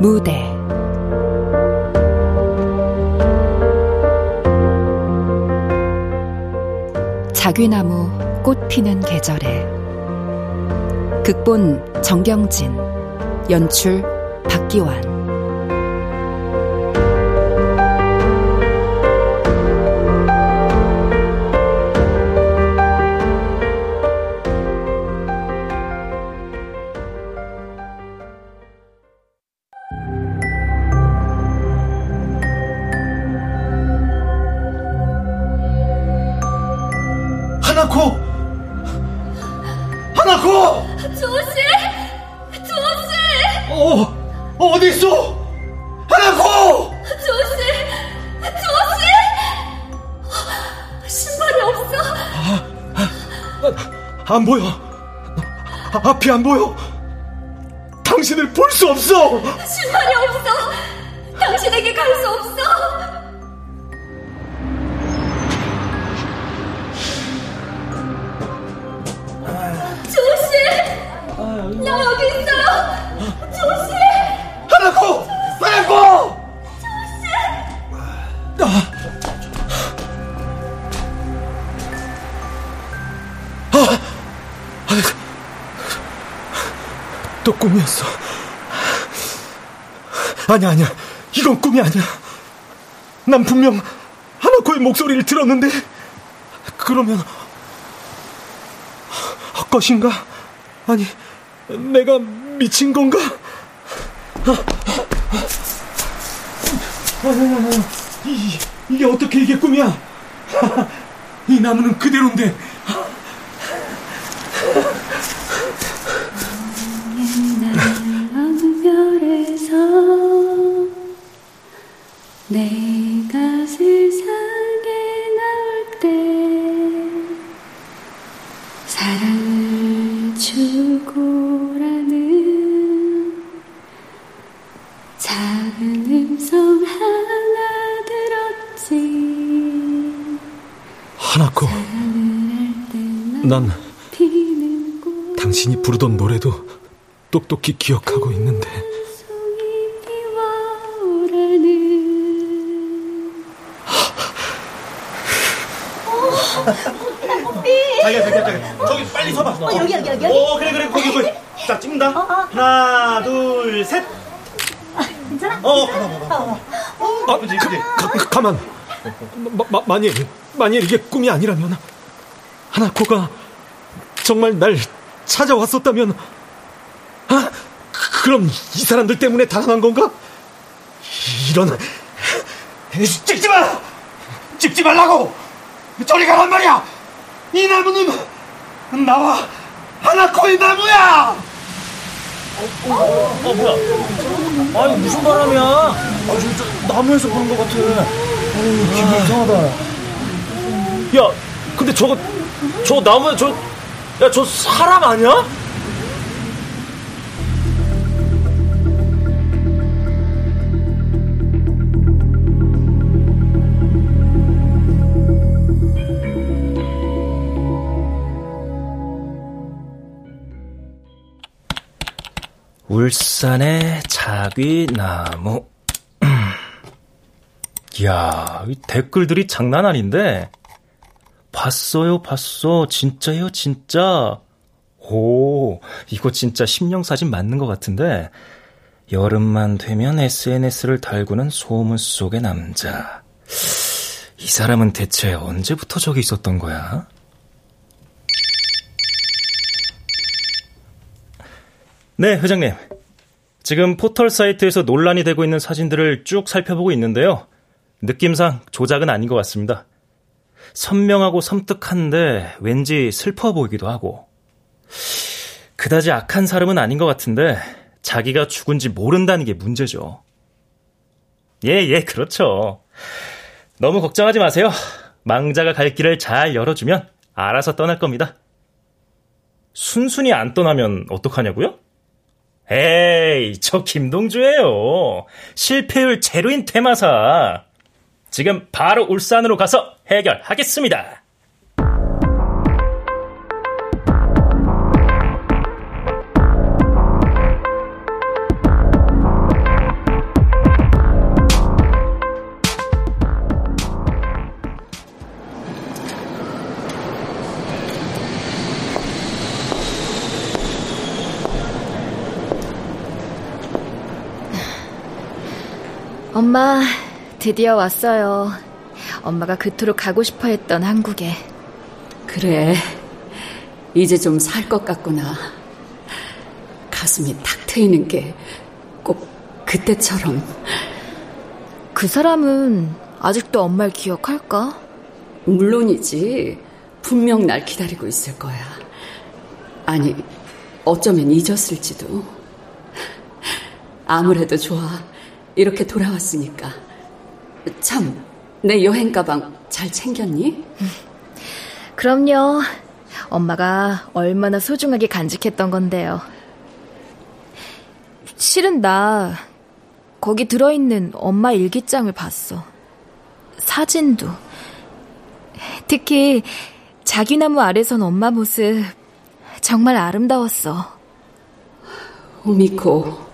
무대. 자귀나무 꽃 피는 계절에 극본 정경진 연출 박기환 안 보여. 또 꿈이었어. 아니야, 아니야. 이건 꿈이 아니야. 난 분명 하나코의 목소리를 들었는데, 그러면, 헛것인가? 아니, 내가 미친 건가? 이, 이게 어떻게 이게 꿈이야? 이 나무는 그대로인데. 똑똑히 기억하고 있는데 자기야, 자기야, 자기야. 저기 빨리 서봐. 어, 여기, 여기, 여기. 오, 그래, 그래, 거기, 거기. 자, 찍는다. 어, 어. 하나, 둘, 셋. 괜찮아? 어, 봐봐, 봐봐. 어, 어. 아, 그지, 그지. 가, 가, 가만. 마, 마, 만일, 만일 이게 꿈이 아니라면, 하나코가 정말 날 찾아왔었다면, 아, 그럼 이 사람들 때문에 당한 건가? 이런, 찍지 마! 찍지 말라고! 저리 가란 말이야! 이 나무는 나와 하나코의 나무야! 어, 어, 어, 뭐야? 아니, 무슨 바람이야? 아, 저, 저, 나무에서 보는 것 같아. 어우, 기분 이상하다. 야, 근데 저거, 저 나무에 저, 야, 저 사람 아니야? 울산의 자귀나무. 이야, 댓글들이 장난 아닌데. 봤어요, 봤어. 진짜요, 진짜. 오, 이거 진짜 심령사진 맞는 것 같은데. 여름만 되면 SNS를 달구는 소문 속의 남자. 이 사람은 대체 언제부터 저기 있었던 거야? 네, 회장님. 지금 포털 사이트에서 논란이 되고 있는 사진들을 쭉 살펴보고 있는데요. 느낌상 조작은 아닌 것 같습니다. 선명하고 섬뜩한데 왠지 슬퍼 보이기도 하고. 그다지 악한 사람은 아닌 것 같은데 자기가 죽은지 모른다는 게 문제죠. 예, 예, 그렇죠. 너무 걱정하지 마세요. 망자가 갈 길을 잘 열어주면 알아서 떠날 겁니다. 순순히 안 떠나면 어떡하냐고요? 에이, 저 김동주예요. 실패율 제로인 테마사. 지금 바로 울산으로 가서 해결하겠습니다. 엄마, 드디어 왔어요. 엄마가 그토록 가고 싶어 했던 한국에. 그래. 이제 좀 살 것 같구나. 가슴이 탁 트이는 게 꼭 그때처럼. 그 사람은 아직도 엄마를 기억할까? 물론이지. 분명 날 기다리고 있을 거야. 아니, 어쩌면 잊었을지도. 아무래도 좋아. 이렇게 돌아왔으니까. 참, 내 여행 가방 잘 챙겼니? 그럼요. 엄마가 얼마나 소중하게 간직했던 건데요. 실은 나 거기 들어있는 엄마 일기장을 봤어. 사진도. 특히 자기나무 아래선 엄마 모습 정말 아름다웠어. 우미코,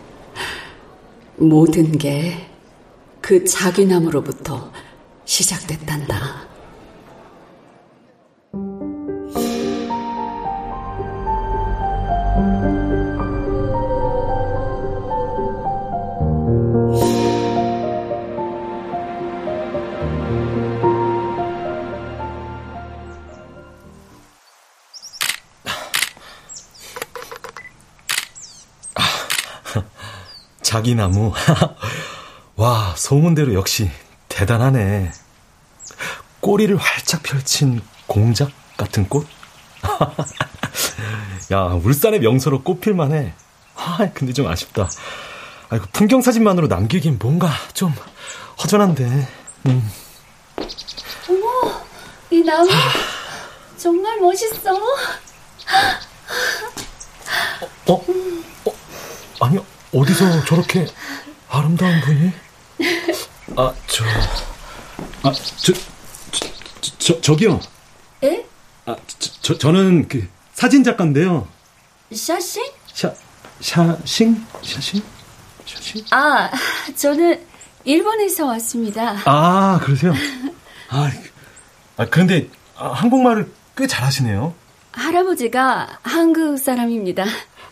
모든 게 그 자기나무로부터 시작됐단다. 자기나무. 와, 소문대로 역시 대단하네. 꼬리를 활짝 펼친 공작 같은 꽃? 야, 울산의 명소로 꼽힐만해. 아, 근데 좀 아쉽다. 아이고, 풍경 사진만으로 남기긴 뭔가 좀 허전한데. 음. 어머, 이 나무 정말 멋있어. 어? 어? 어? 어디서 저렇게 아름다운 분이? 아, 저, 아, 저, 저, 저 저기요. 에? 아, 저, 저, 저는 그 사진 작가인데요. 샤싱? 샤, 샤싱? 샤싱? 샤싱? 아, 저는 일본에서 왔습니다. 아, 그러세요? 아, 아 그런데 아, 한국말을 꽤 잘하시네요. 할아버지가 한국 사람입니다.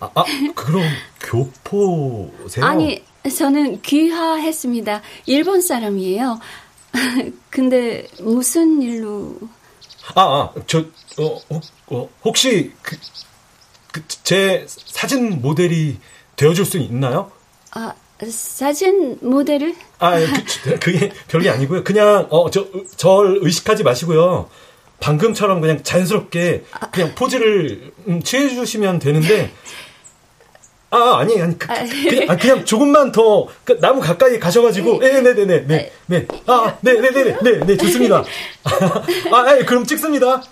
아, 아 그럼 교포세요? 아니, 저는 귀화했습니다. 일본 사람이에요. 근데 무슨 일로? 아, 아, 저, 어, 혹, 어, 혹시 그, 그, 제 사진 모델이 되어줄 수 있나요? 아, 사진 모델을? 아, 그, 그게 별게 아니고요. 그냥, 어, 저, 절 의식하지 마시고요. 방금처럼 그냥 자연스럽게 그냥 포즈를 음, 취해주시면 되는데, 아, 아니, 아니, 그, 그냥, 아, 그냥 조금만 더, 그, 나무 가까이 가셔가지고, 네 네네네, 네, 네. 아, 네네네네, 네, 네, 좋습니다. 아, 아, 그럼 찍습니다.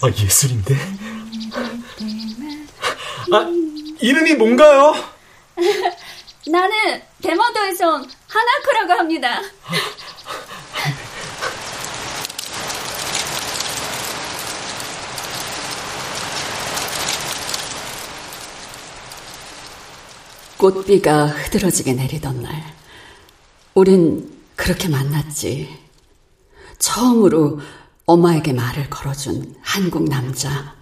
아, 예술인데? 아, 이름이 뭔가요? 나는 대마도에서 하나코라고 합니다. 꽃비가 흐드러지게 내리던 날, 우린 그렇게 만났지. 처음으로 엄마에게 말을 걸어준 한국 남자.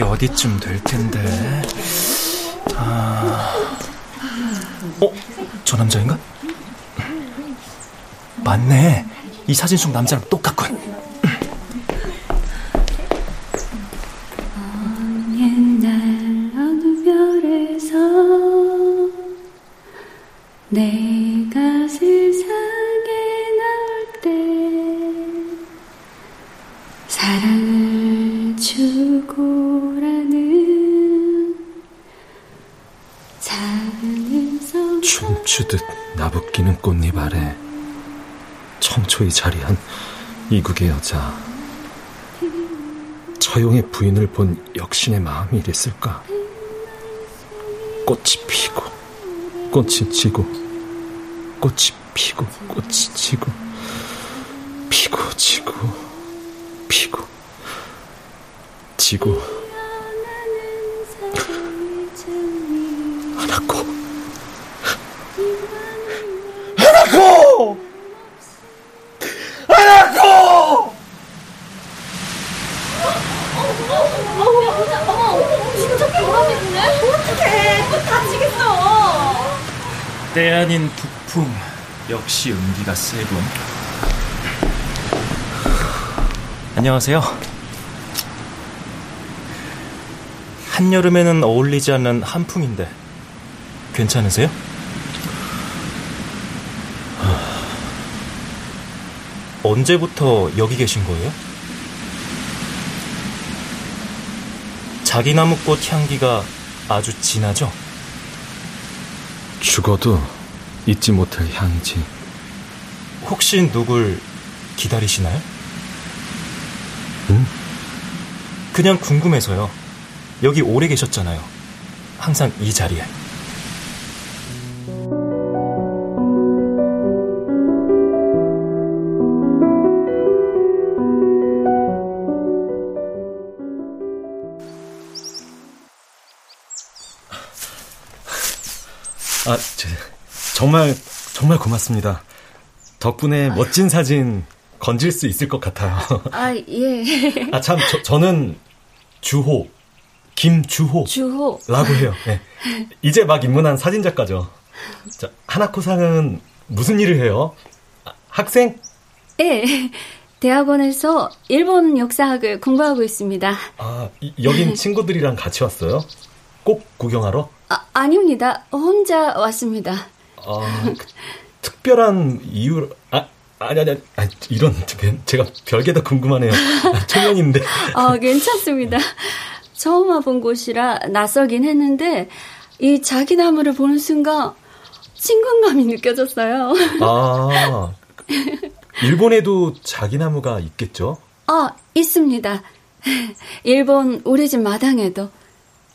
아, 여기 어디쯤 될 텐데. 아. 어? 저 남자인가? 맞네. 이 사진 속 남자랑 똑같군. 이국의 여자. 처용의 부인을 본 역신의 마음이 이랬을까? 꽃이 피고 꽃이 지고 꽃이 피고 꽃이 지고 피고 지고 피고 지고 하나코 하나코 하나코 진짜 보라겠네? 어떡해, 또 다치겠어. 때 아닌 북풍 역시 음기가 세군. 안녕하세요. 한여름에는 어울리지 않는 한풍인데 괜찮으세요? 언제부터 여기 계신 거예요? 자기나무꽃 향기가 아주 진하죠? 죽어도 잊지 못할 향이지. 혹시 누굴 기다리시나요? 응? 그냥 궁금해서요. 여기 오래 계셨잖아요. 항상 이 자리에. 정말 정말 고맙습니다. 덕분에 아유. 멋진 사진 건질 수 있을 것 같아요. 아, 예. 아, 참, 저, 저는 주호, 김주호. 주호. 라고 해요. 네. 이제 막 입문한 사진 작가죠. 자, 하나코상은 무슨 일을 해요? 아, 학생? 예. 대학원에서 일본 역사학을 공부하고 있습니다. 아, 이, 여긴 친구들이랑 같이 왔어요? 꼭 구경하러? 아, 아닙니다. 혼자 왔습니다. 아, 그, 특별한 이유, 아, 아니, 아니, 아니, 이런, 제가 별게 다 궁금하네요. 초면인데. 아, 괜찮습니다. 처음 와본 곳이라 낯설긴 했는데, 이 자기 나무를 보는 순간, 친근감이 느껴졌어요. 아, 일본에도 자기 나무가 있겠죠? 아, 있습니다. 일본 우리 집 마당에도.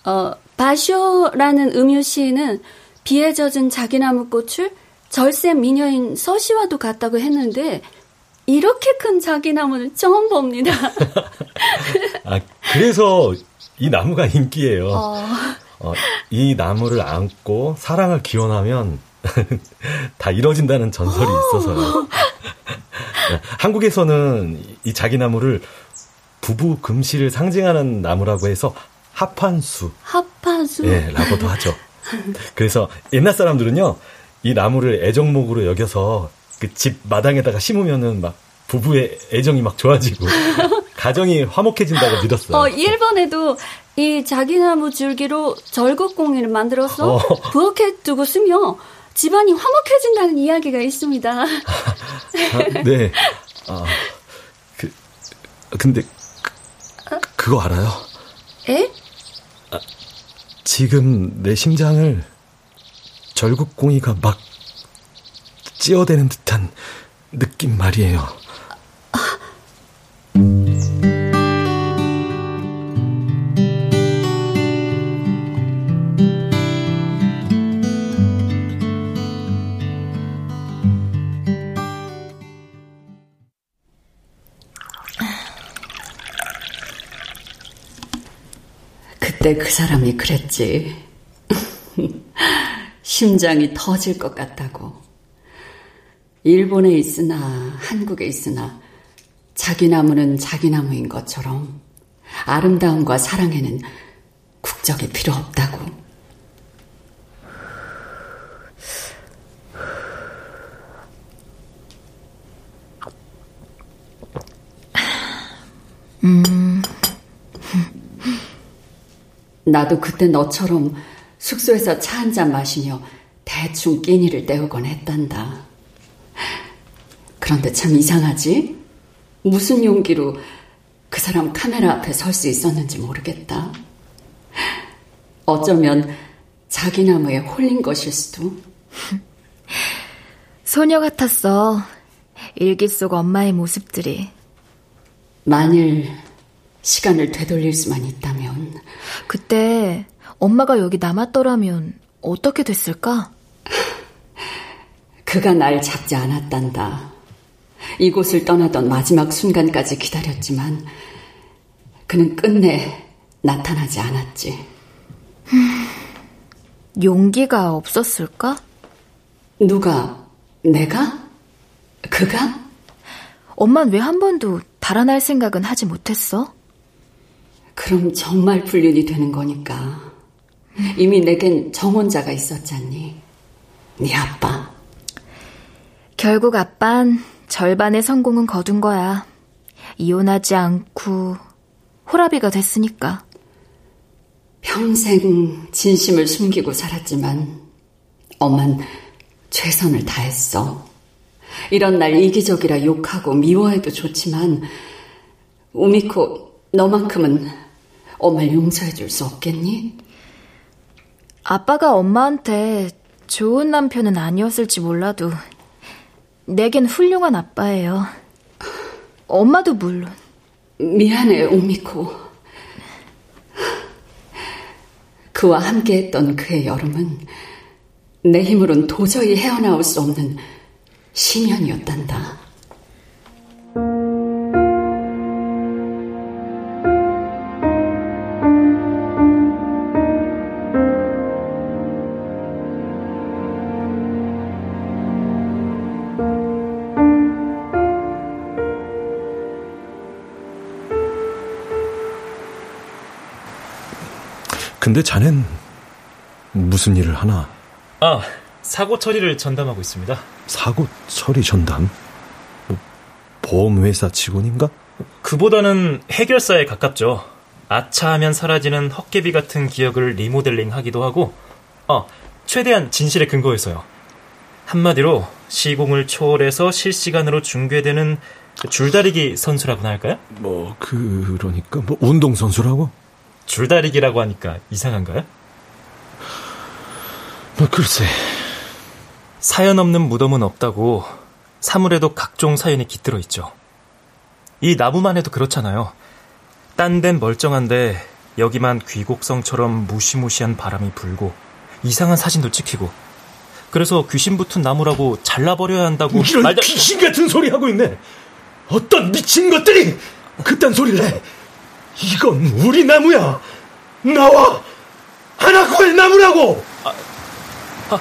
어, 바쇼라는 음유 시인은 비에 젖은 자기나무 꽃을 절세 미녀인 서시와도 같다고 했는데 이렇게 큰 자기나무는 처음 봅니다. 아, 그래서 이 나무가 인기예요. 어... 어, 이 나무를 안고 사랑을 기원하면 다 이뤄진다는 전설이 있어서요. 한국에서는 이 자기나무를 부부 금실을 상징하는 나무라고 해서 합판수. 합판수? 네, 라고도 하죠. 그래서 옛날 사람들은요, 이 나무를 애정목으로 여겨서 그 집 마당에다가 심으면은 막 부부의 애정이 막 좋아지고 가정이 화목해진다고 믿었어요. 어, 일본에도 이 자기나무 줄기로 절곡공예를 만들어서 어. 부엌에 두고 쓰면 집안이 화목해진다는 이야기가 있습니다. 아, 네. 아, 그, 근데 그, 그거 알아요? 에? 지금 내 심장을 절국공이가 막 찌어대는 듯한 느낌 말이에요. 그때 그 사람이 그랬지. 심장이 터질 것 같다고. 일본에 있으나 한국에 있으나 자기 나무는 자기 나무인 것처럼 아름다움과 사랑에는 국적이 필요 없다고. 음. 나도 그때 너처럼 숙소에서 차 한 잔 마시며 대충 끼니를 때우곤 했단다. 그런데 참 이상하지? 무슨 용기로 그 사람 카메라 앞에 설 수 있었는지 모르겠다. 어쩌면 자기 나무에 홀린 것일 수도. 소녀 같았어. 일기 속 엄마의 모습들이. 만일 시간을 되돌릴 수만 있다면. 그때 엄마가 여기 남았더라면 어떻게 됐을까? 그가 날 잡지 않았단다. 이곳을 떠나던 마지막 순간까지 기다렸지만 그는 끝내 나타나지 않았지. 용기가 없었을까? 누가? 내가? 그가? 엄만 왜 한 번도 달아날 생각은 하지 못했어? 그럼 정말 불륜이 되는 거니까. 이미 내겐 정혼자가 있었잖니. 네 아빠. 결국 아빤 절반의 성공은 거둔 거야. 이혼하지 않고 호라비가 됐으니까. 평생 진심을 숨기고 살았지만 엄만 최선을 다했어. 이런 날 이기적이라 욕하고 미워해도 좋지만 우미코 너만큼은 엄마를 용서해 줄 수 없겠니? 아빠가 엄마한테 좋은 남편은 아니었을지 몰라도 내겐 훌륭한 아빠예요. 엄마도 물론. 미안해, 오미코. 그와 함께했던 그의 여름은 내 힘으론 도저히 헤어나올 수 없는 심연이었단다. 근데 자넨 무슨 일을 하나? 아, 사고 처리를 전담하고 있습니다. 사고 처리 전담? 뭐, 보험회사 직원인가? 그보다는 해결사에 가깝죠. 아차하면 사라지는 헛개비 같은 기억을 리모델링 하기도 하고, 어, 최대한 진실에 근거해서요. 한마디로 시공을 초월해서 실시간으로 중계되는 줄다리기 선수라고나 할까요? 뭐, 그러니까, 뭐, 운동선수라고? 줄다리기라고 하니까 이상한가요? 뭐 글쎄. 사연 없는 무덤은 없다고 사물에도 각종 사연이 깃들어 있죠. 이 나무만 해도 그렇잖아요. 딴 데는 멀쩡한데 여기만 귀곡성처럼 무시무시한 바람이 불고 이상한 사진도 찍히고 그래서 귀신 붙은 나무라고 잘라버려야 한다고 이런 말도... 귀신 같은 소리 하고 있네. 어떤 미친 것들이 그딴 소리를 해. 이건 우리 나무야. 나와 하나코의 나무라고. 아, 아,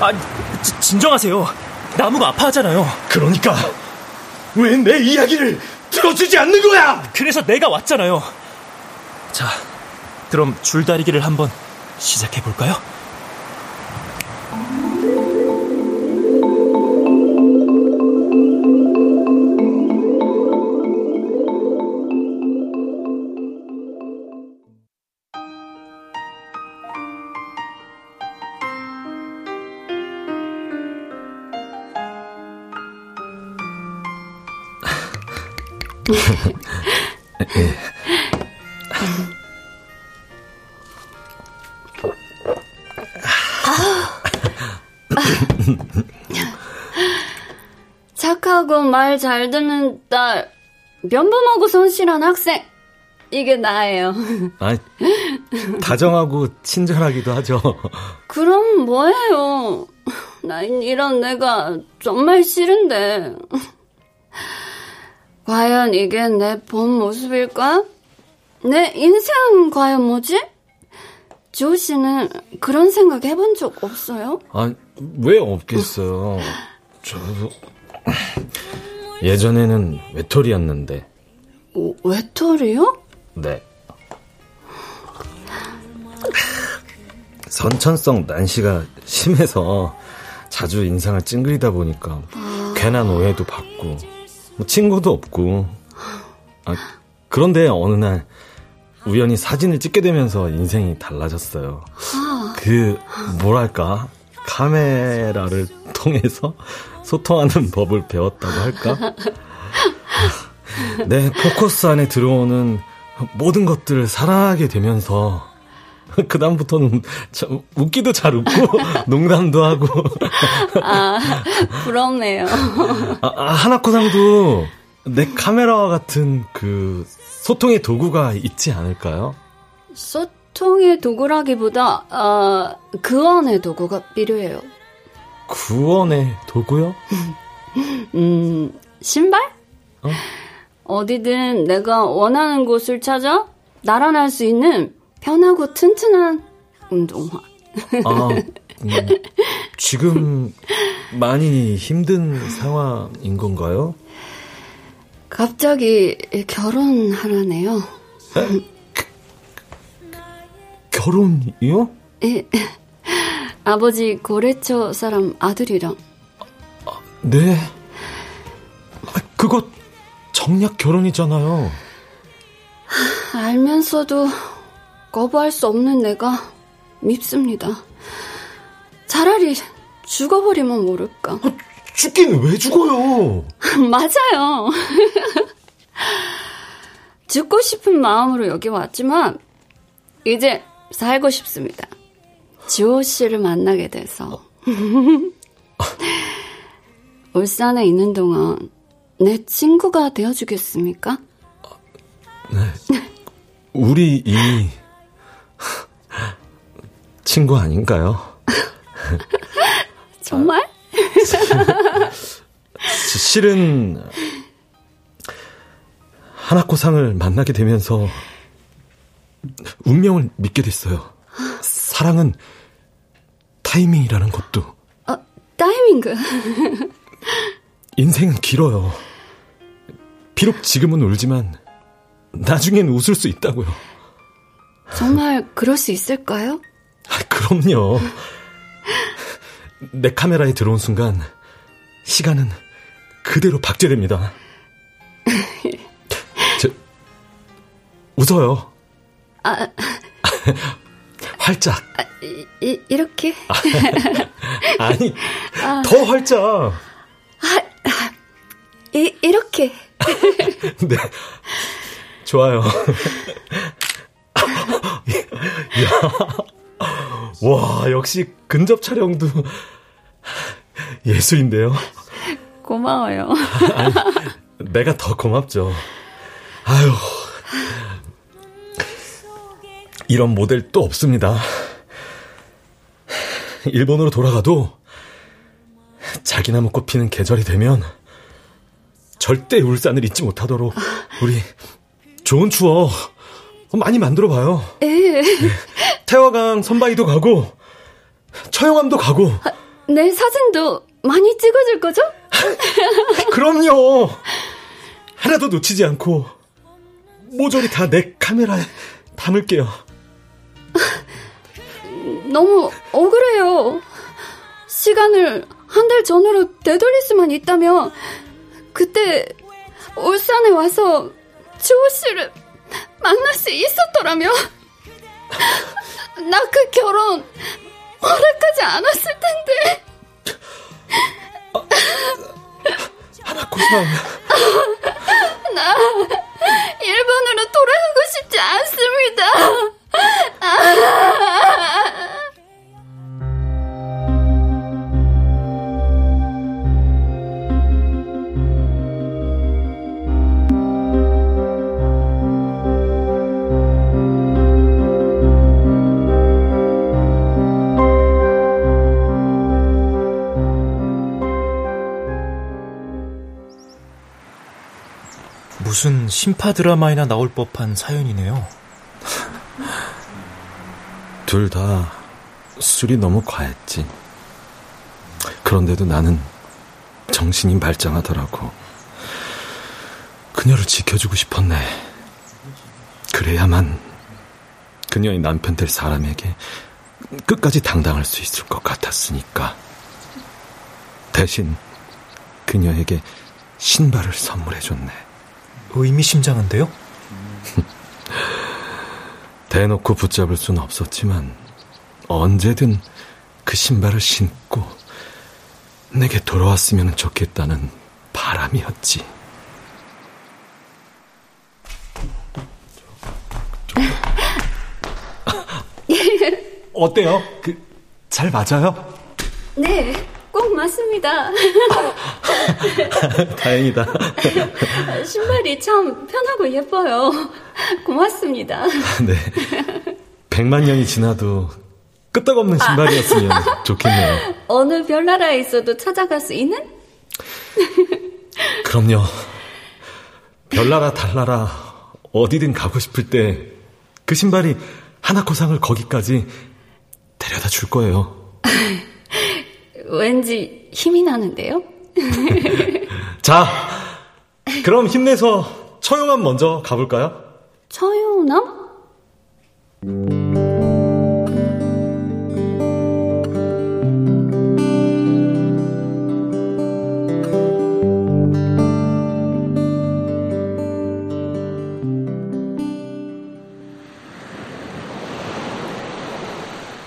아 지, 진정하세요. 나무가 아파하잖아요. 그러니까 왜 내 이야기를 들어주지 않는 거야? 그래서 내가 왔잖아요. 자, 그럼 줄다리기를 한번 시작해 볼까요? 착하고 말 잘 듣는 딸, 면범하고 성실한 학생. 이게 나예요. 아, 다정하고 친절하기도 하죠. 그럼 뭐예요? 난 이런 내가 정말 싫은데. 과연 이게 내 본 모습일까? 내 인생 과연 뭐지? 조 씨는 그런 생각 해본 적 없어요? 아, 왜 없겠어요. 저도 예전에는 외톨이였는데. 오, 외톨이요? 네. 선천성 난시가 심해서 자주 인상을 찡그리다 보니까 아... 괜한 오해도 받고 뭐 친구도 없고 아, 그런데 어느 날 우연히 사진을 찍게 되면서 인생이 달라졌어요. 아... 그 뭐랄까 카메라를 통해서 소통하는 법을 배웠다고 할까? 내 포커스 안에 들어오는 모든 것들을 사랑하게 되면서 그다음부터는 참 웃기도 잘 웃고 농담도 하고 아 부럽네요. 아, 아, 하나코상도 내 카메라와 같은 그 소통의 도구가 있지 않을까요? 소통의 도구라기보다 어, 그 안에 도구가 필요해요. 구원의 도구요? 음, 신발? 어? 어디든 내가 원하는 곳을 찾아 날아날 수 있는 편하고 튼튼한 운동화. 아, 음, 지금 많이 힘든 상황인 건가요? 갑자기 결혼하라네요. 결혼이요? 예. 아버지 고래초 사람 아들이랑. 아, 네. 아, 그거 정략 결혼이잖아요. 알면서도 거부할 수 없는 내가 밉습니다. 차라리 죽어버리면 모를까. 아, 죽긴 왜 죽어요? 맞아요. 죽고 싶은 마음으로 여기 왔지만 이제 살고 싶습니다. 지호 씨를 만나게 돼서. 울산에 있는 동안 내 친구가 되어주겠습니까? 네. 우리 이미 친구 아닌가요? 정말? 실은 하나코상을 만나게 되면서 운명을 믿게 됐어요. 사랑은 타이밍이라는 것도. 어, 타이밍그. 인생은 길어요. 비록 지금은 울지만 나중엔 웃을 수 있다고요. 정말 그럴 수 있을까요? 아, 그럼요. 내 카메라에 들어온 순간 시간은 그대로 박제됩니다. 저, 웃어요. 아, 활짝. 아, 이, 이렇게? 아니, 아, 더 활짝. 아, 아, 이, 이렇게. 네. 좋아요. 와, 역시 근접 촬영도 예술인데요. 고마워요. 아니, 내가 더 고맙죠. 아유. 이런 모델 또 없습니다. 일본으로 돌아가도 자기나무 꽃 피는 계절이 되면 절대 울산을 잊지 못하도록 우리 좋은 추억 많이 만들어 봐요. 네. 태화강 선바위도 가고 처형암도 가고. 아, 내 사진도 많이 찍어줄 거죠? 그럼요. 하나도 놓치지 않고 모조리 다 내 카메라에 담을게요. 너무 억울해요. 시간을 한 달 전으로 되돌릴 수만 있다면 그때 울산에 와서 주호 씨를 만날 수 있었더라면 나 그 결혼 허락하지 않았을 텐데. 하나. 나 일본으로 돌아가고 싶지 않습니다. 무슨 심파 드라마에나 나올 법한 사연이네요. 둘 다 술이 너무 과했지. 그런데도 나는 정신이 말짱하더라고. 그녀를 지켜주고 싶었네. 그래야만 그녀의 남편 될 사람에게 끝까지 당당할 수 있을 것 같았으니까. 대신 그녀에게 신발을 선물해줬네. 의미심장한데요? 대놓고 붙잡을 수는 없었지만 언제든 그 신발을 신고 내게 돌아왔으면 좋겠다는 바람이었지. 어때요? 그 잘 맞아요? 네. 꼭 맞습니다. 다행이다. 신발이 참 편하고 예뻐요. 고맙습니다. 네. 백만 년이 지나도 끄떡없는 신발이었으면 좋겠네요. 어느 별나라에 있어도 찾아갈 수 있는? 그럼요. 별나라 달나라 어디든 가고 싶을 때 그 신발이 하나코상을 거기까지 데려다 줄 거예요. 왠지 힘이 나는데요? 자, 그럼 힘내서 처용함 먼저 가볼까요? 처용남?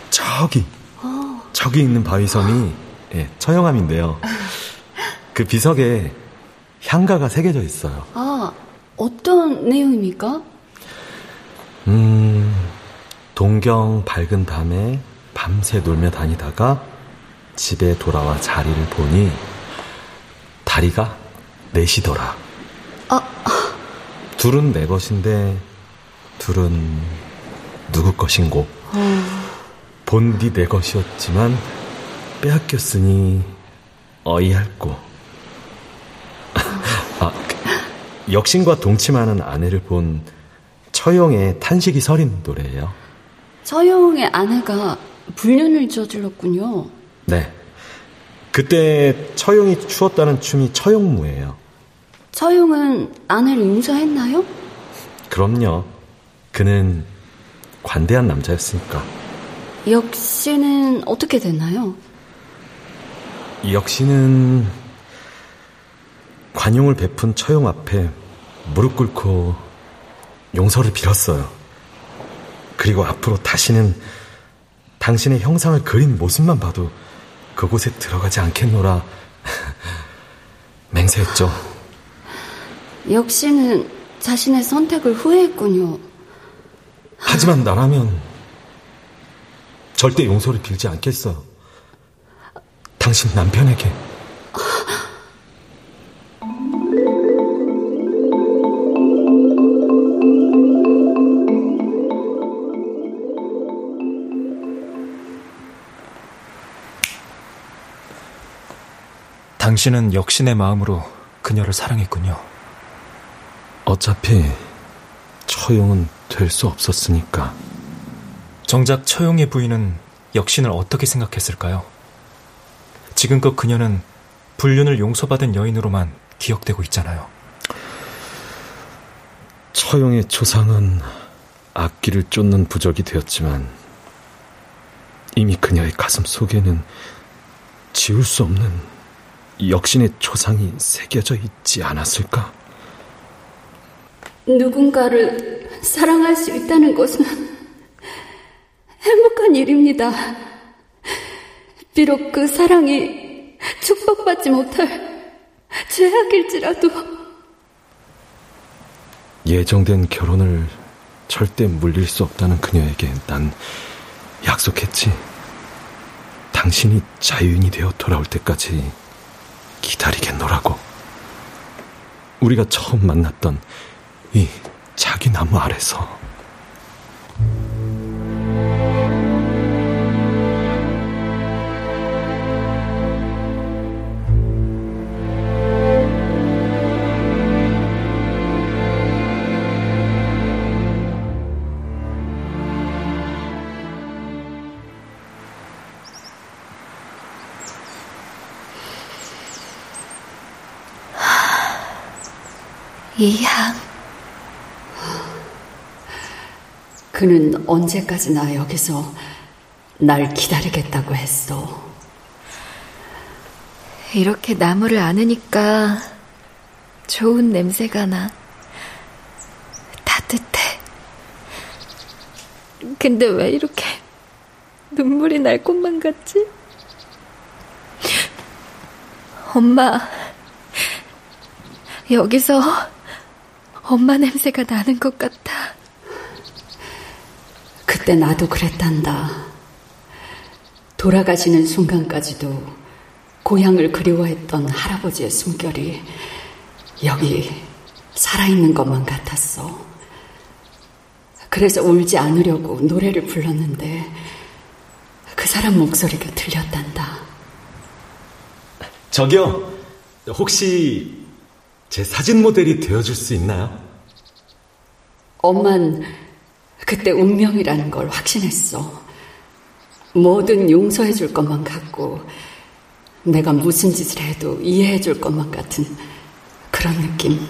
저기, 저기 있는 바위섬이 예, 처형함인데요. 그 비석에 향가가 새겨져 있어요. 아, 어떤 내용입니까? 음, 동경 밝은 밤에 밤새 놀며 다니다가 집에 돌아와 자리를 보니 다리가 넷이더라. 아, 둘은 내 것인데 둘은 누구 것인고. 본디 내 것이었지만 빼앗겼으니 어이할고. 아, 그, 역신과 동침하는 아내를 본 처용의 탄식이 서린 노래예요. 처용의 아내가 불륜을 저질렀군요. 네. 그때 처용이 추었다는 춤이 처용무예요. 처용은 아내를 용서했나요? 그럼요. 그는 관대한 남자였으니까. 역시는 어떻게 됐나요? 역시는 관용을 베푼 처용 앞에 무릎 꿇고 용서를 빌었어요. 그리고 앞으로 다시는 당신의 형상을 그린 모습만 봐도 그곳에 들어가지 않겠노라 맹세했죠. 역시는 자신의 선택을 후회했군요. 하지만 나라면 절대 용서를 빌지 않겠어요. 당신 남편에게. 당신은 역신의 마음으로 그녀를 사랑했군요. 어차피 처용은 될 수 없었으니까. 정작 처용의 부인은 역신을 어떻게 생각했을까요? 지금껏 그녀는 불륜을 용서받은 여인으로만 기억되고 있잖아요. 처용의 초상은 악기를 쫓는 부적이 되었지만 이미 그녀의 가슴 속에는 지울 수 없는 역신의 초상이 새겨져 있지 않았을까? 누군가를 사랑할 수 있다는 것은 행복한 일입니다. 비록 그 사랑이 축복받지 못할 죄악일지라도 예정된 결혼을 절대 물릴 수 없다는 그녀에게 난 약속했지. 당신이 자유인이 되어 돌아올 때까지 기다리겠노라고. 우리가 처음 만났던 이 자기 나무 아래서. 이 향. 그는 언제까지나 여기서 날 기다리겠다고 했어. 이렇게 나무를 안으니까 좋은 냄새가 나. 따뜻해. 근데 왜 이렇게 눈물이 날 것만 같지? 엄마, 여기서 엄마 냄새가 나는 것 같아. 그때 나도 그랬단다. 돌아가시는 순간까지도 고향을 그리워했던 할아버지의 숨결이 여기 살아있는 것만 같았어. 그래서 울지 않으려고 노래를 불렀는데 그 사람 목소리가 들렸단다. 저기요, 혹시 제 사진 모델이 되어줄 수 있나요? 엄만 그때 운명이라는 걸 확신했어. 뭐든 용서해 줄 것만 같고, 내가 무슨 짓을 해도 이해해 줄 것만 같은 그런 느낌.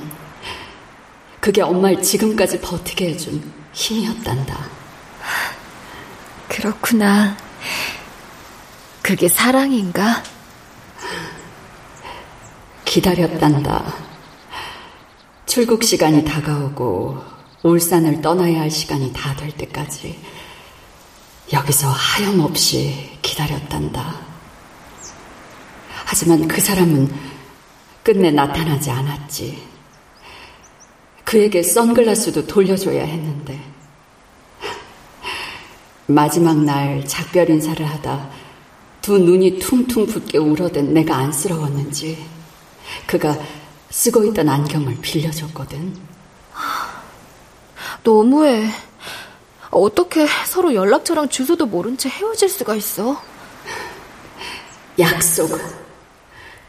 그게 엄마를 지금까지 버티게 해준 힘이었단다. 그렇구나. 그게 사랑인가? 기다렸단다. 출국 시간이 다가오고 울산을 떠나야 할 시간이 다 될 때까지 여기서 하염없이 기다렸단다. 하지만 그 사람은 끝내 나타나지 않았지. 그에게 선글라스도 돌려줘야 했는데. 마지막 날 작별 인사를 하다 두 눈이 퉁퉁 붓게 울어댄 내가 안쓰러웠는지 그가 쓰고 있던 안경을 빌려줬거든. 너무해. 어떻게 서로 연락처랑 주소도 모른 채 헤어질 수가 있어? 약속.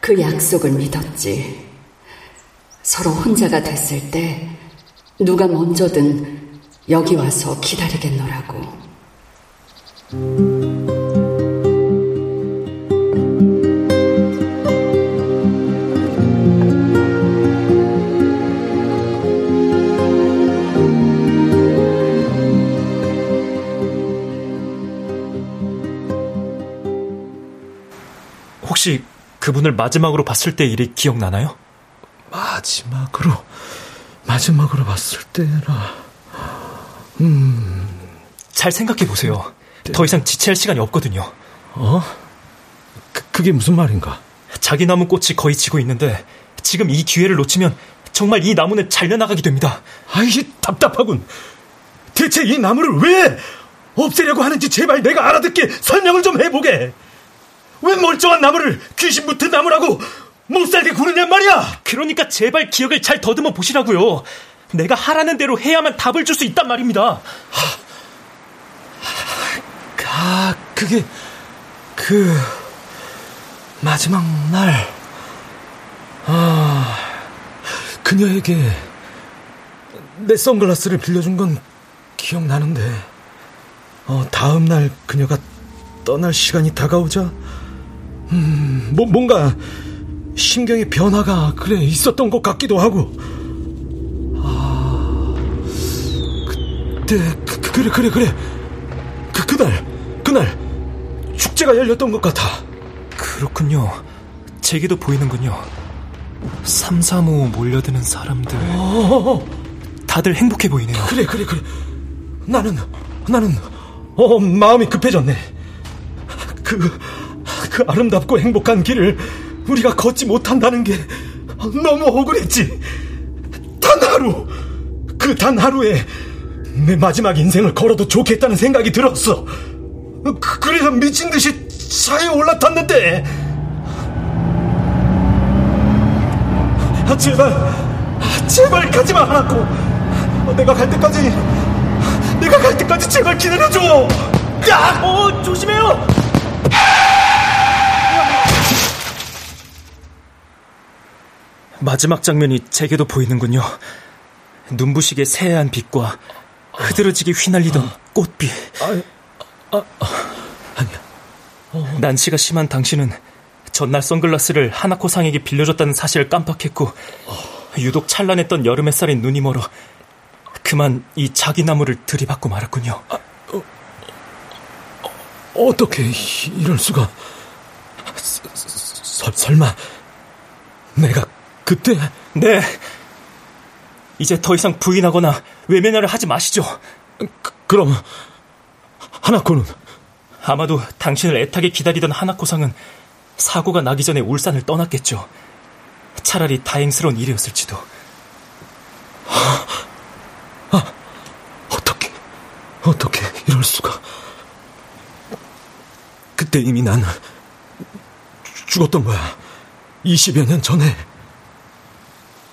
그 약속을 믿었지. 서로 혼자가 됐을 때 누가 먼저든 여기 와서 기다리겠노라고. 혹시 그분을 마지막으로 봤을 때 일이 기억나나요? 마지막으로, 마지막으로 봤을 때라. 음. 잘 생각해 보세요. 네. 더 이상 지체할 시간이 없거든요. 어? 그, 그게 무슨 말인가? 자기 나무 꽃이 거의 지고 있는데 지금 이 기회를 놓치면 정말 이 나무는 잘려나가게 됩니다. 아이, 답답하군. 대체 이 나무를 왜 없애려고 하는지 제발 내가 알아듣게 설명을 좀 해보게. 왜 멀쩡한 나무를 귀신 붙은 나무라고 못 살게 구느냔 말이야! 그러니까 제발 기억을 잘 더듬어 보시라고요. 내가 하라는 대로 해야만 답을 줄 수 있단 말입니다. 아, 그게, 그, 마지막 날, 아, 그녀에게 내 선글라스를 빌려준 건 기억나는데, 어, 다음 날 그녀가 떠날 시간이 다가오자, 음, 뭐, 뭔가 심경의 변화가 그래 있었던 것 같기도 하고. 아, 그때 그, 그 그래 그래 그래 그 그날 그날 축제가 열렸던 것 같아. 그렇군요. 제게도 보이는군요. 삼삼오오 몰려드는 사람들. 어어어. 다들 행복해 보이네요. 그래 그래 그래. 나는 나는 어 마음이 급해졌네. 그 그 아름답고 행복한 길을 우리가 걷지 못한다는 게 너무 억울했지. 단 하루, 그 단 하루에 내 마지막 인생을 걸어도 좋겠다는 생각이 들었어. 그, 그래서 미친 듯이 차에 올라탔는데. 아, 제발, 제발 가지마, 하나코. 내가 갈 때까지, 내가 갈 때까지 제발 기다려줘. 야! 어, 조심해요! 마지막 장면이 제게도 보이는군요. 눈부시게 새하얀 빛과 흐드러지게 휘날리던 꽃빛. 아, 아, 아 니야. 난시가 심한 당신은 전날 선글라스를 하나코 상에게 빌려줬다는 사실을 깜빡했고 유독 찬란했던 여름 햇살인 눈이 멀어 그만 이 자기 나무를 들이받고 말았군요. 아, 어, 어, 떻게 이럴 수가? 서, 설마 내가 그때? 네. 이제 더 이상 부인하거나 외면을 하지 마시죠. 그, 그럼 하나코는? 아마도 당신을 애타게 기다리던 하나코상은 사고가 나기 전에 울산을 떠났겠죠. 차라리 다행스러운 일이었을지도. 아, 아 어떻게, 어떻게 이럴 수가. 그때 이미 난 죽었던 거야. 20여 년 전에.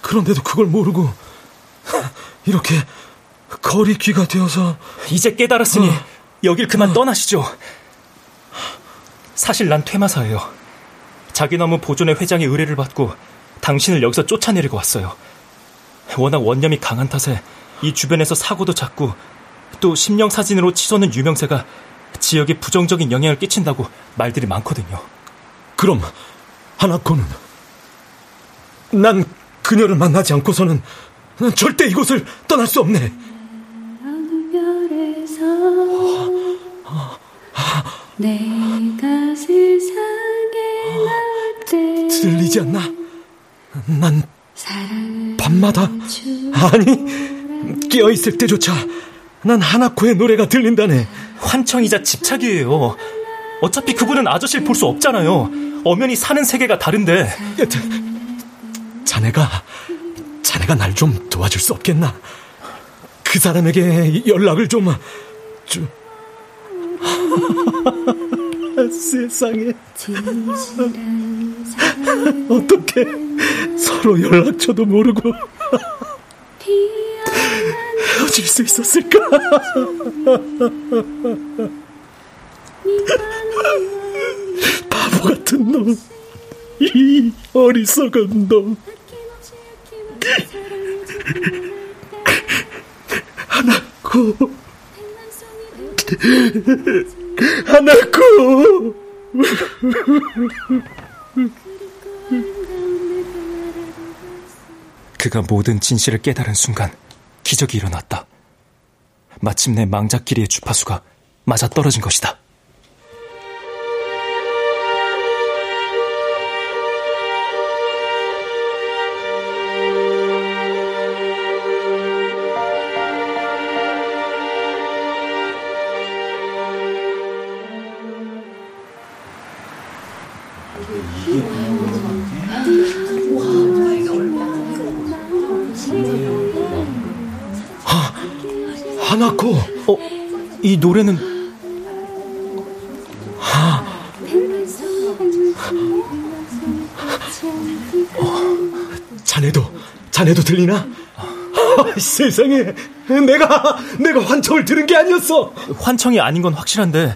그런데도 그걸 모르고 이렇게 거리 귀가 되어서 이제 깨달았으니 어. 여길 그만 어. 떠나시죠. 사실 난 퇴마사예요. 자기 나무 보존의 회장의 의뢰를 받고 당신을 여기서 쫓아내리고 왔어요. 워낙 원념이 강한 탓에 이 주변에서 사고도 잦고 또 심령 사진으로 치솟는 유명세가 지역에 부정적인 영향을 끼친다고 말들이 많거든요. 그럼 하나코는 난 그녀를 만나지 않고서는 절대 이곳을 떠날 수 없네. 내가 세상에 들리지 않나? 난 밤마다 아니 깨어 있을 때조차 난 하나코의 노래가 들린다네. 환청이자 집착이에요. 어차피 그분은 아저씨를 볼 수 없잖아요. 엄연히 사는 세계가 다른데. 자네가 자네가 날 좀 도와줄 수 없겠나? 그 사람에게 연락을 좀 주. 세상에 어떻게 서로 연락처도 모르고 헤어질 수 있었을까? 바보 같은 놈, 이 어리석은 놈. 하나코, 하나코. 그가 모든 진실을 깨달은 순간 기적이 일어났다. 마침내 망자끼리의 주파수가 맞아 떨어진 것이다. 노래는 하. 어, 자네도 자네도 들리나? 아, 세상에 내가 내가 환청을 들은 게 아니었어. 환청이 아닌 건 확실한데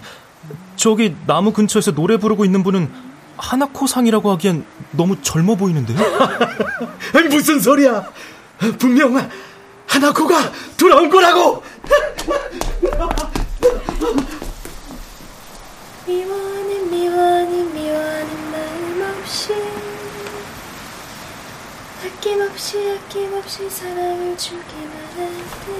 저기 나무 근처에서 노래 부르고 있는 분은 하나코상이라고 하기엔 너무 젊어 보이는데요? 무슨 소리야? 분명 하나코가 돌아온 거라고. 미워는 미워는 미워는 마음 없이 아낌없이 아낌없이 사랑을 주기만 할때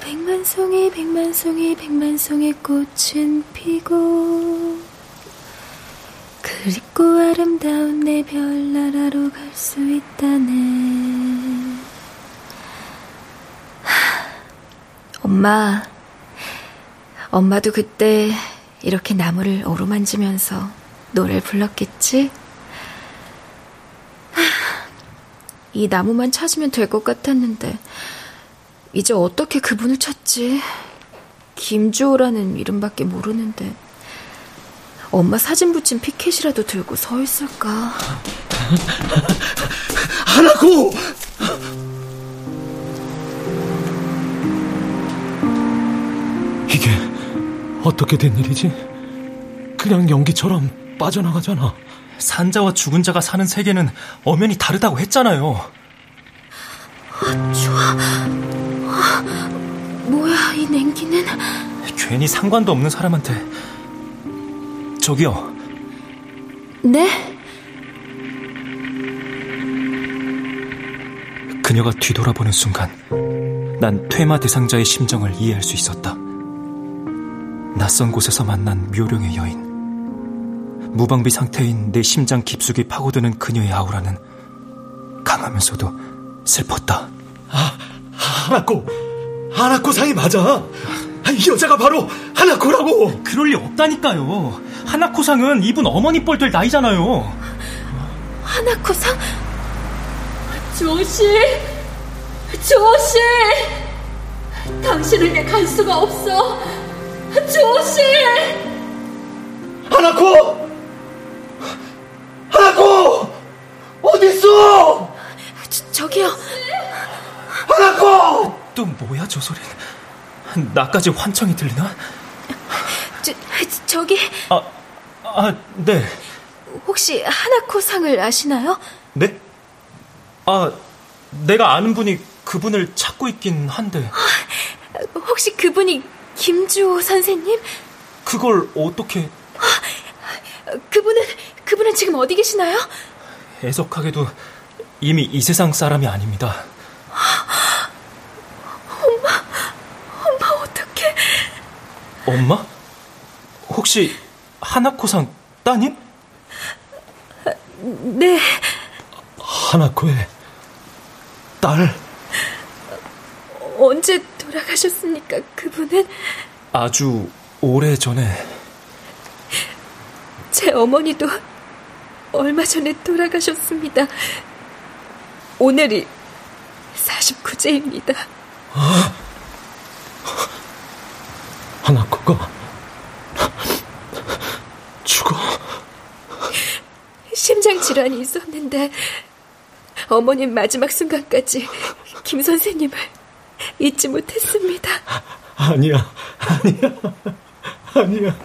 백만 송이 백만 송이 백만 송이 꽃은 피고 그립고 아름다운 내 별나라로 갈 수 있다네. 엄마, 엄마도 그때 이렇게 나무를 어루만지면서 노래를 불렀겠지? 이 나무만 찾으면 될 것 같았는데, 이제 어떻게 그분을 찾지? 김주호라는 이름밖에 모르는데, 엄마 사진 붙인 피켓이라도 들고 서 있을까? 하라고! 어떻게 된 일이지? 그냥 연기처럼 빠져나가잖아. 산자와 죽은 자가 사는 세계는 엄연히 다르다고 했잖아요. 아, 좋아. 아, 뭐야, 이 냉기는? 괜히 상관도 없는 사람한테. 저기요. 네? 그녀가 뒤돌아보는 순간, 난 퇴마 대상자의 심정을 이해할 수 있었다. 낯선 곳에서 만난 묘령의 여인. 무방비 상태인 내 심장 깊숙이 파고드는 그녀의 아우라는 강하면서도 슬펐다. 아, 하나코, 하나코 상이 맞아. 이 여자가 바로 하나코라고. 그럴 리 없다니까요. 하나코 상은 이분 어머니 뻘될 나이잖아요. 하나코 상? 주호 씨, 주호 씨, 당신에게 갈 수가 없어. 주호 씨, 하나코. 하나코! 어딨어? 저, 저기요. 하나코! 또 뭐야 저 소리는? 나까지 환청이 들리나? 저, 저기. 아, 아, 네. 혹시 하나코 상을 아시나요? 네? 아, 내가 아는 분이 그분을 찾고 있긴 한데. 혹시 그분이 김주호 선생님? 그걸 어떻게... 그분은, 그분은 지금 어디 계시나요? 애석하게도 이미 이 세상 사람이 아닙니다. 엄마, 엄마 어떡해. 엄마? 혹시 하나코상 따님? 네. 하나코의 딸. 언제 돌아가셨습니까, 그분은? 아주 오래 전에. 제 어머니도 얼마 전에 돌아가셨습니다. 오늘이 49제입니다. 아, 하나코가 죽어. 심장 질환이 있었는데 어머님 마지막 순간까지 김 선생님을 잊지 못했습니다. 아니야, 아니야, 아니야.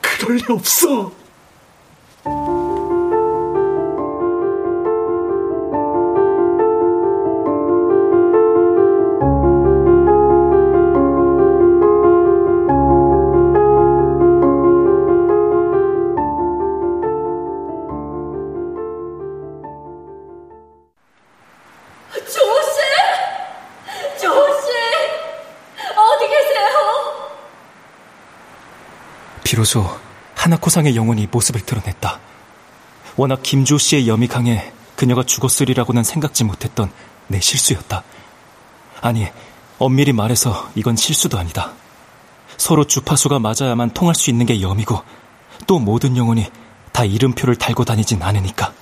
그럴 리 없어. 비로소 하나코상의 영혼이 모습을 드러냈다. 워낙 김주호 씨의 염이 강해 그녀가 죽었으리라고는 생각지 못했던 내 실수였다. 아니, 엄밀히 말해서 이건 실수도 아니다. 서로 주파수가 맞아야만 통할 수 있는 게 염이고 또 모든 영혼이 다 이름표를 달고 다니진 않으니까.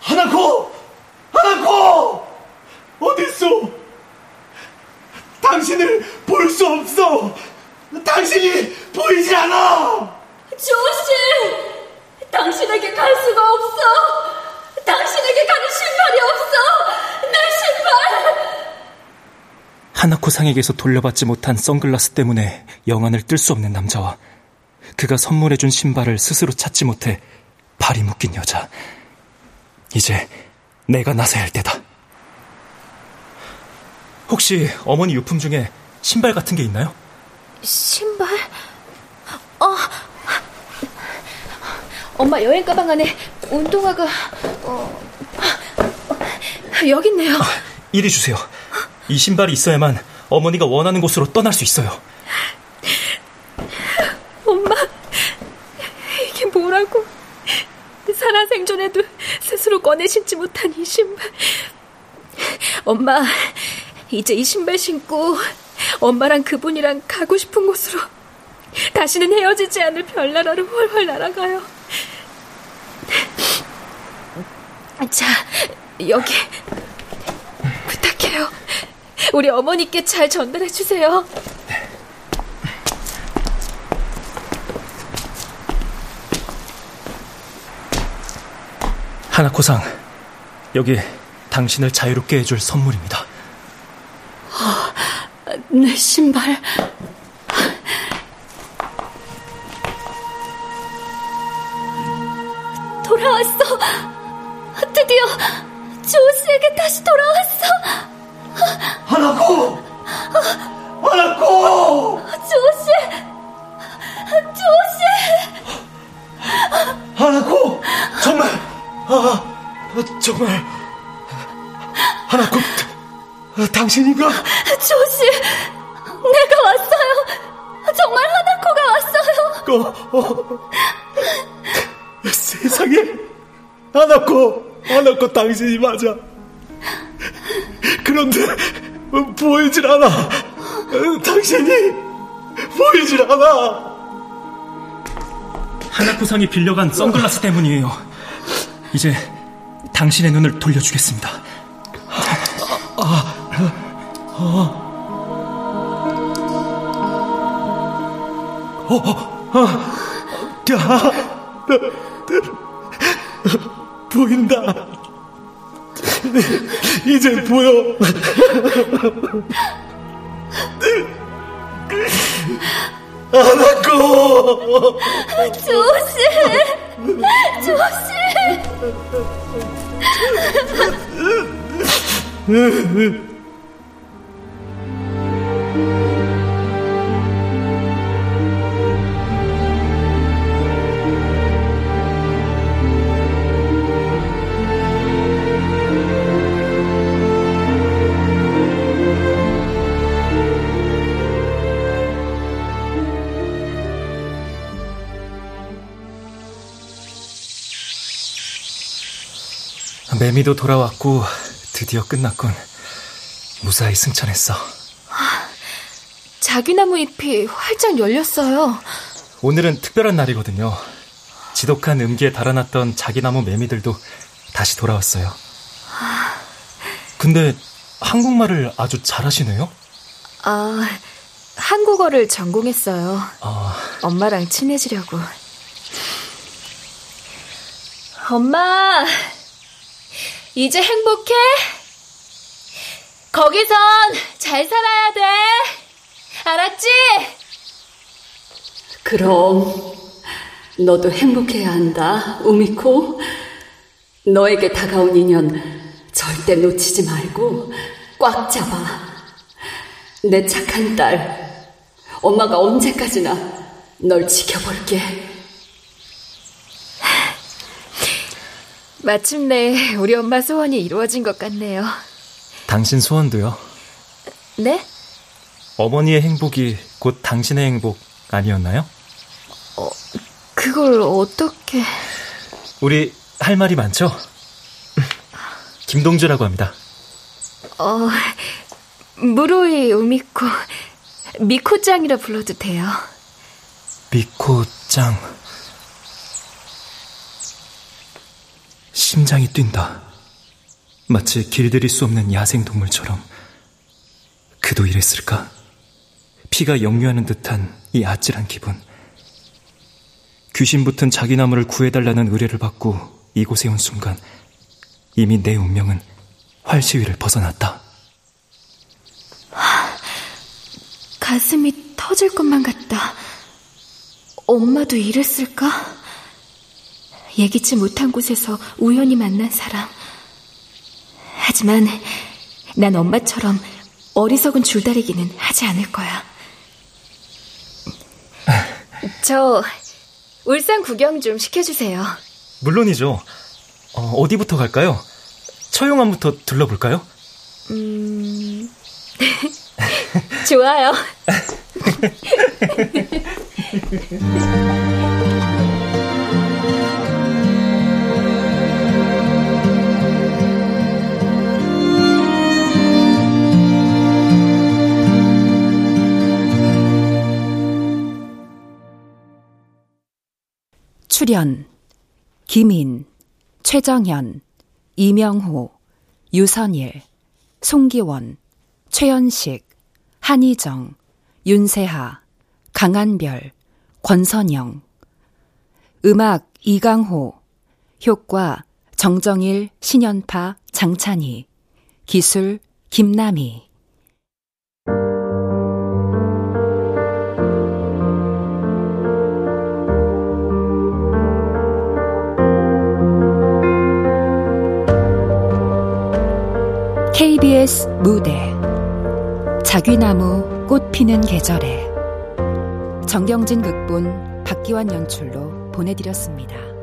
하나코! 하나코! 어딨어? 당신을 볼 수 없어! 당신이 보이지 않아! 조씨! 당신에게 갈 수가 없어! 당신에게 가는 신발이 없어! 내 신발! 하나코 상에게서 돌려받지 못한 선글라스 때문에 영안을 뜰 수 없는 남자와 그가 선물해준 신발을 스스로 찾지 못해 발이 묶인 여자. 이제 내가 나서야 할 때다. 혹시 어머니 유품 중에 신발 같은 게 있나요? 신발? 어. 엄마 여행 가방 안에 운동화가 어, 여기 있네요. 아, 이리 주세요. 이 신발이 있어야만 어머니가 원하는 곳으로 떠날 수 있어요. 엄마, 이게 뭐라고? 살아생전에도 스스로 꺼내 신지 못한 이 신발. 엄마, 이제 이 신발 신고 엄마랑 그분이랑 가고 싶은 곳으로 다시는 헤어지지 않을 별나라로 훨훨 날아가요. 자, 여기 부탁해요. 우리 어머니께 잘 전달해 주세요. 하나코상, 여기 당신을 자유롭게 해줄 선물입니다. 어, 내 신발. 돌아왔어. 드디어 조스에게 다시 돌아왔어. 하나코! 하나코! 조시! 조시! 하나코! 정말, 아, 정말. 하나코, 당신인가? 조시! 내가 왔어요! 정말 하나코가 왔어요! 어, 어. 세상에! 하나코! 하나코 당신이 맞아! 그런데 보이질 않아. 당신이 보이질 않아. 하나쿠상이 빌려간 선글라스 때문이에요. 이제 당신의 눈을 돌려주겠습니다. 아, 아, 어, 어, 아, 야, 보인다. 이제 보여. 하나코 조스 조스 매미도 돌아왔고 드디어 끝났군. 무사히 승천했어. 자기나무 잎이 활짝 열렸어요. 오늘은 특별한 날이거든요. 지독한 음기에 달아났던 자기나무 매미들도 다시 돌아왔어요. 근데 한국말을 아주 잘하시네요? 아, 한국어를 전공했어요. 아... 엄마랑 친해지려고. 엄마, 이제 행복해? 거기선 잘 살아야 돼. 알았지? 그럼 너도 행복해야 한다, 우미코. 너에게 다가온 인연 절대 놓치지 말고 꽉 잡아. 내 착한 딸, 엄마가 언제까지나 널 지켜볼게. 마침내 우리 엄마 소원이 이루어진 것 같네요. 당신 소원도요? 네? 어머니의 행복이 곧 당신의 행복 아니었나요? 어, 그걸 어떻게... 우리 할 말이 많죠? 김동주라고 합니다. 어, 무로이 우미코, 미코짱이라 불러도 돼요. 미코짱... 심장이 뛴다. 마치 길들일 수 없는 야생동물처럼. 그도 이랬을까? 피가 역류하는 듯한 이 아찔한 기분. 귀신 붙은 자기 나무를 구해달라는 의뢰를 받고 이곳에 온 순간 이미 내 운명은 활시위를 벗어났다. 가슴이 터질 것만 같다. 엄마도 이랬을까? 예기치 못한 곳에서 우연히 만난 사람. 하지만 난 엄마처럼 어리석은 줄다리기는 하지 않을 거야. 저 울산 구경 좀 시켜주세요. 물론이죠. 어, 디부터 갈까요? 처용암부터 들러볼까요? 음... 좋아요. 출연 김인, 최정현, 이명호, 유선일, 송기원, 최연식, 한희정, 윤세하, 강한별, 권선영. 음악 이강호 효과 정정일, 신연파, 장찬희 기술 김남희 KBS 무대 자귀나무 꽃 피는 계절에 정경진 극본 박기환 연출로 보내드렸습니다.